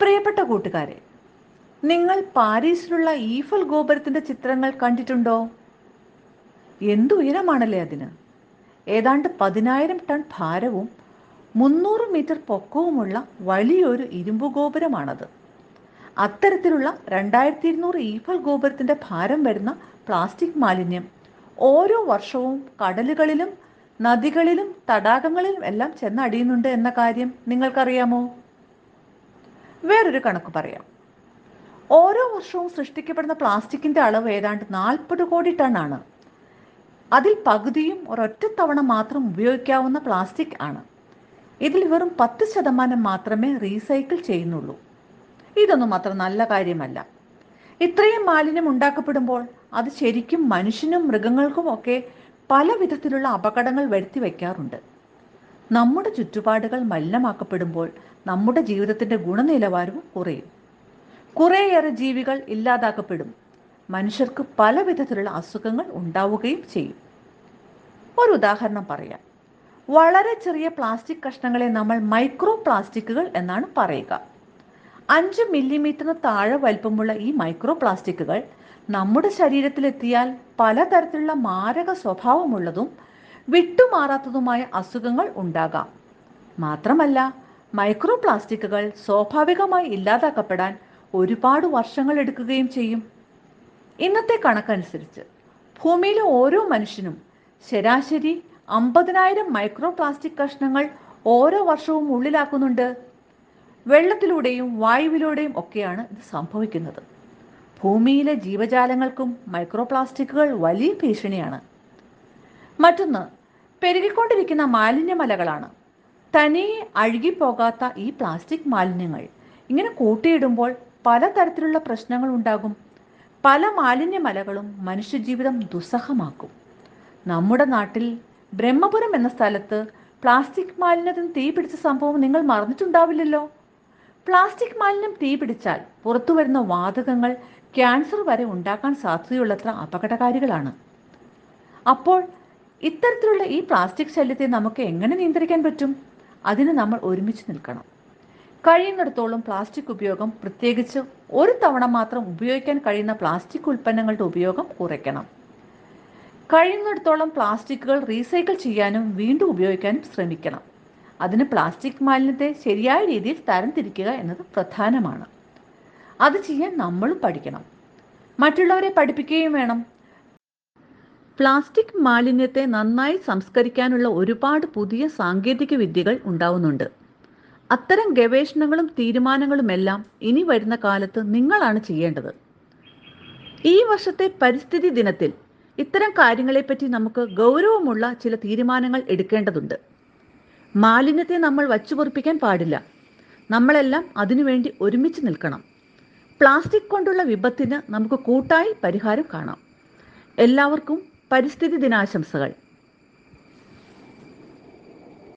പ്രിയപ്പെട്ട കൂട്ടുകാരെ നിങ്ങൾ പാരീസിലുള്ള ഈഫൽ ഗോപുരത്തിന്റെ ചിത്രങ്ങൾ കണ്ടിട്ടുണ്ടോ? എന്തു ഉയരമാണല്ലേ അതിന്? ഏതാണ്ട് പതിനായിരം ടൺ ഭാരവും മുന്നൂറ് മീറ്റർ പൊക്കവുമുള്ള വലിയൊരു ഇരുമ്പു ഗോപുരമാണത്. അത്തരത്തിലുള്ള രണ്ടായിരത്തി ഇരുന്നൂറ് ഈഫൽ ഗോപുരത്തിന്റെ ഭാരം വരുന്ന പ്ലാസ്റ്റിക് മാലിന്യം ഓരോ വർഷവും കടലുകളിലും നദികളിലും തടാകങ്ങളിലും എല്ലാം ചെന്നടിയുന്നുണ്ട് എന്ന കാര്യം നിങ്ങൾക്കറിയാമോ? വേറൊരു കണക്ക് പറയാം. ഓരോ വർഷവും സൃഷ്ടിക്കപ്പെടുന്ന പ്ലാസ്റ്റിക്കിന്റെ അളവ് ഏതാണ്ട് നാൽപ്പത് കോടി ടൺ ആണ് അതിൽ പകുതിയും ഒരൊറ്റ തവണ മാത്രം ഉപയോഗിക്കാവുന്ന പ്ലാസ്റ്റിക് ആണ്. ഇതിൽ വെറും പത്ത് ശതമാനം മാത്രമേ റീസൈക്കിൾ ചെയ്യുന്നുള്ളൂ. ഇതൊന്നും അത്ര നല്ല കാര്യമല്ല. ഇത്രയും മാലിന്യം ഉണ്ടാക്കപ്പെടുമ്പോൾ അത് ശരിക്കും മനുഷ്യനും മൃഗങ്ങൾക്കും ഒക്കെ പല വിധത്തിലുള്ള അപകടങ്ങൾ വരുത്തി വയ്ക്കാറുണ്ട്. നമ്മുടെ ചുറ്റുപാടുകൾ മലിനമാക്കപ്പെടുമ്പോൾ നമ്മുടെ ജീവിതത്തിന്റെ ഗുണനിലവാരവും കുറയും. കുറേയേറെ ജീവികൾ ഇല്ലാതാക്കപ്പെടും. മനുഷ്യർക്ക് പല വിധത്തിലുള്ള അസുഖങ്ങൾ ഉണ്ടാവുകയും ചെയ്യും. ഒരു ഉദാഹരണം പറയാം. വളരെ ചെറിയ പ്ലാസ്റ്റിക് കഷ്ണങ്ങളെ നമ്മൾ മൈക്രോ പ്ലാസ്റ്റിക്കുകൾ എന്നാണ് പറയുക. അഞ്ച് മില്ലിമീറ്ററിന് താഴെ വലിപ്പമുള്ള ഈ മൈക്രോ പ്ലാസ്റ്റിക്കുകൾ നമ്മുടെ ശരീരത്തിലെത്തിയാൽ പലതരത്തിലുള്ള മാരക സ്വഭാവമുള്ളതും വിട്ടുമാറാത്തതുമായ അസുഖങ്ങൾ ഉണ്ടാകാം. മാത്രമല്ല മൈക്രോ പ്ലാസ്റ്റിക്കുകൾ സ്വാഭാവികമായി ഇല്ലാതാക്കപ്പെടാൻ ഒരുപാട് വർഷങ്ങൾ എടുക്കുകയും ചെയ്യും. ഇന്നത്തെ കണക്കനുസരിച്ച് ഭൂമിയിലെ ഓരോ മനുഷ്യനും ശരാശരി അമ്പതിനായിരം മൈക്രോ പ്ലാസ്റ്റിക് കഷ്ണങ്ങൾ ഓരോ വർഷവും ഉള്ളിലാക്കുന്നുണ്ട്. വെള്ളത്തിലൂടെയും വായുവിലൂടെയും ഒക്കെയാണ് ഇത് സംഭവിക്കുന്നത്. ഭൂമിയിലെ ജീവജാലങ്ങൾക്കും മൈക്രോ പ്ലാസ്റ്റിക്കുകൾ വലിയ ഭീഷണിയാണ്. മറ്റൊന്ന് പെരുകിക്കൊണ്ടിരിക്കുന്ന മാലിന്യമലകളാണ്. തനിയെ അഴുകിപ്പോകാത്ത ഈ പ്ലാസ്റ്റിക് മാലിന്യങ്ങൾ ഇങ്ങനെ കൂട്ടിയിടുമ്പോൾ പലതരത്തിലുള്ള പ്രശ്നങ്ങൾ ഉണ്ടാകും. പല മാലിന്യമലകളും മനുഷ്യജീവിതം ദുസ്സഹമാക്കും. നമ്മുടെ നാട്ടിൽ ബ്രഹ്മപുരം എന്ന സ്ഥലത്ത് പ്ലാസ്റ്റിക് മാലിന്യത്തിന് തീ പിടിച്ച സംഭവം നിങ്ങൾ മറന്നിട്ടുണ്ടാവില്ലല്ലോ. പ്ലാസ്റ്റിക് മാലിന്യം തീ പിടിച്ചാൽ പുറത്തു വരുന്ന വാതകങ്ങൾ ക്യാൻസർ വരെ ഉണ്ടാക്കാൻ സാധ്യതയുള്ളത്ര അപകടകാരികളാണ്. അപ്പോൾ ഇത്തരത്തിലുള്ള ഈ പ്ലാസ്റ്റിക് ശല്യത്തെ നമുക്ക് എങ്ങനെ നിയന്ത്രിക്കാൻ പറ്റും? അതിന് നമ്മൾ ഒരുമിച്ച് നിൽക്കണം. കഴിയുന്നിടത്തോളം പ്ലാസ്റ്റിക് ഉപയോഗം പ്രത്യേകിച്ച് ഒരു തവണ മാത്രം ഉപയോഗിക്കാൻ കഴിയുന്ന പ്ലാസ്റ്റിക് ഉൽപ്പന്നങ്ങളുടെ ഉപയോഗം കുറയ്ക്കണം. കഴിയുന്നിടത്തോളം പ്ലാസ്റ്റിക്കുകൾ റീസൈക്കിൾ ചെയ്യാനും വീണ്ടും ഉപയോഗിക്കാനും ശ്രമിക്കണം. അതിന് പ്ലാസ്റ്റിക് മാലിന്യത്തെ ശരിയായ രീതിയിൽ തരംതിരിക്കുക എന്നത് പ്രധാനമാണ്. അത് ചെയ്യാൻ നമ്മളും പഠിക്കണം. മറ്റുള്ളവരെ പഠിപ്പിക്കുകയും വേണം. പ്ലാസ്റ്റിക് മാലിന്യത്തെ നന്നായി സംസ്കരിക്കാനുള്ള ഒരുപാട് പുതിയ സാങ്കേതിക വിദ്യകൾ ഉണ്ടാവുന്നുണ്ട്. അത്തരം ഗവേഷണങ്ങളും തീരുമാനങ്ങളുമെല്ലാം ഇനി വരുന്ന കാലത്ത് നിങ്ങളാണ് ചെയ്യേണ്ടത്. ഈ വർഷത്തെ പരിസ്ഥിതി ദിനത്തിൽ ഇത്തരം കാര്യങ്ങളെപ്പറ്റി നമുക്ക് ഗൗരവമുള്ള ചില തീരുമാനങ്ങൾ എടുക്കേണ്ടതുണ്ട്. മാലിന്യത്തെ നമ്മൾ വച്ചുപൊറിപ്പിക്കാൻ പാടില്ല. നമ്മളെല്ലാം അതിനുവേണ്ടി ഒരുമിച്ച് നിൽക്കണം. പ്ലാസ്റ്റിക് കൊണ്ടുള്ള വിപത്തിന് നമുക്ക് കൂട്ടായി പരിഹാരം കാണാം. എല്ലാവർക്കും പരിസ്ഥിതി ദിനാശംസകൾ.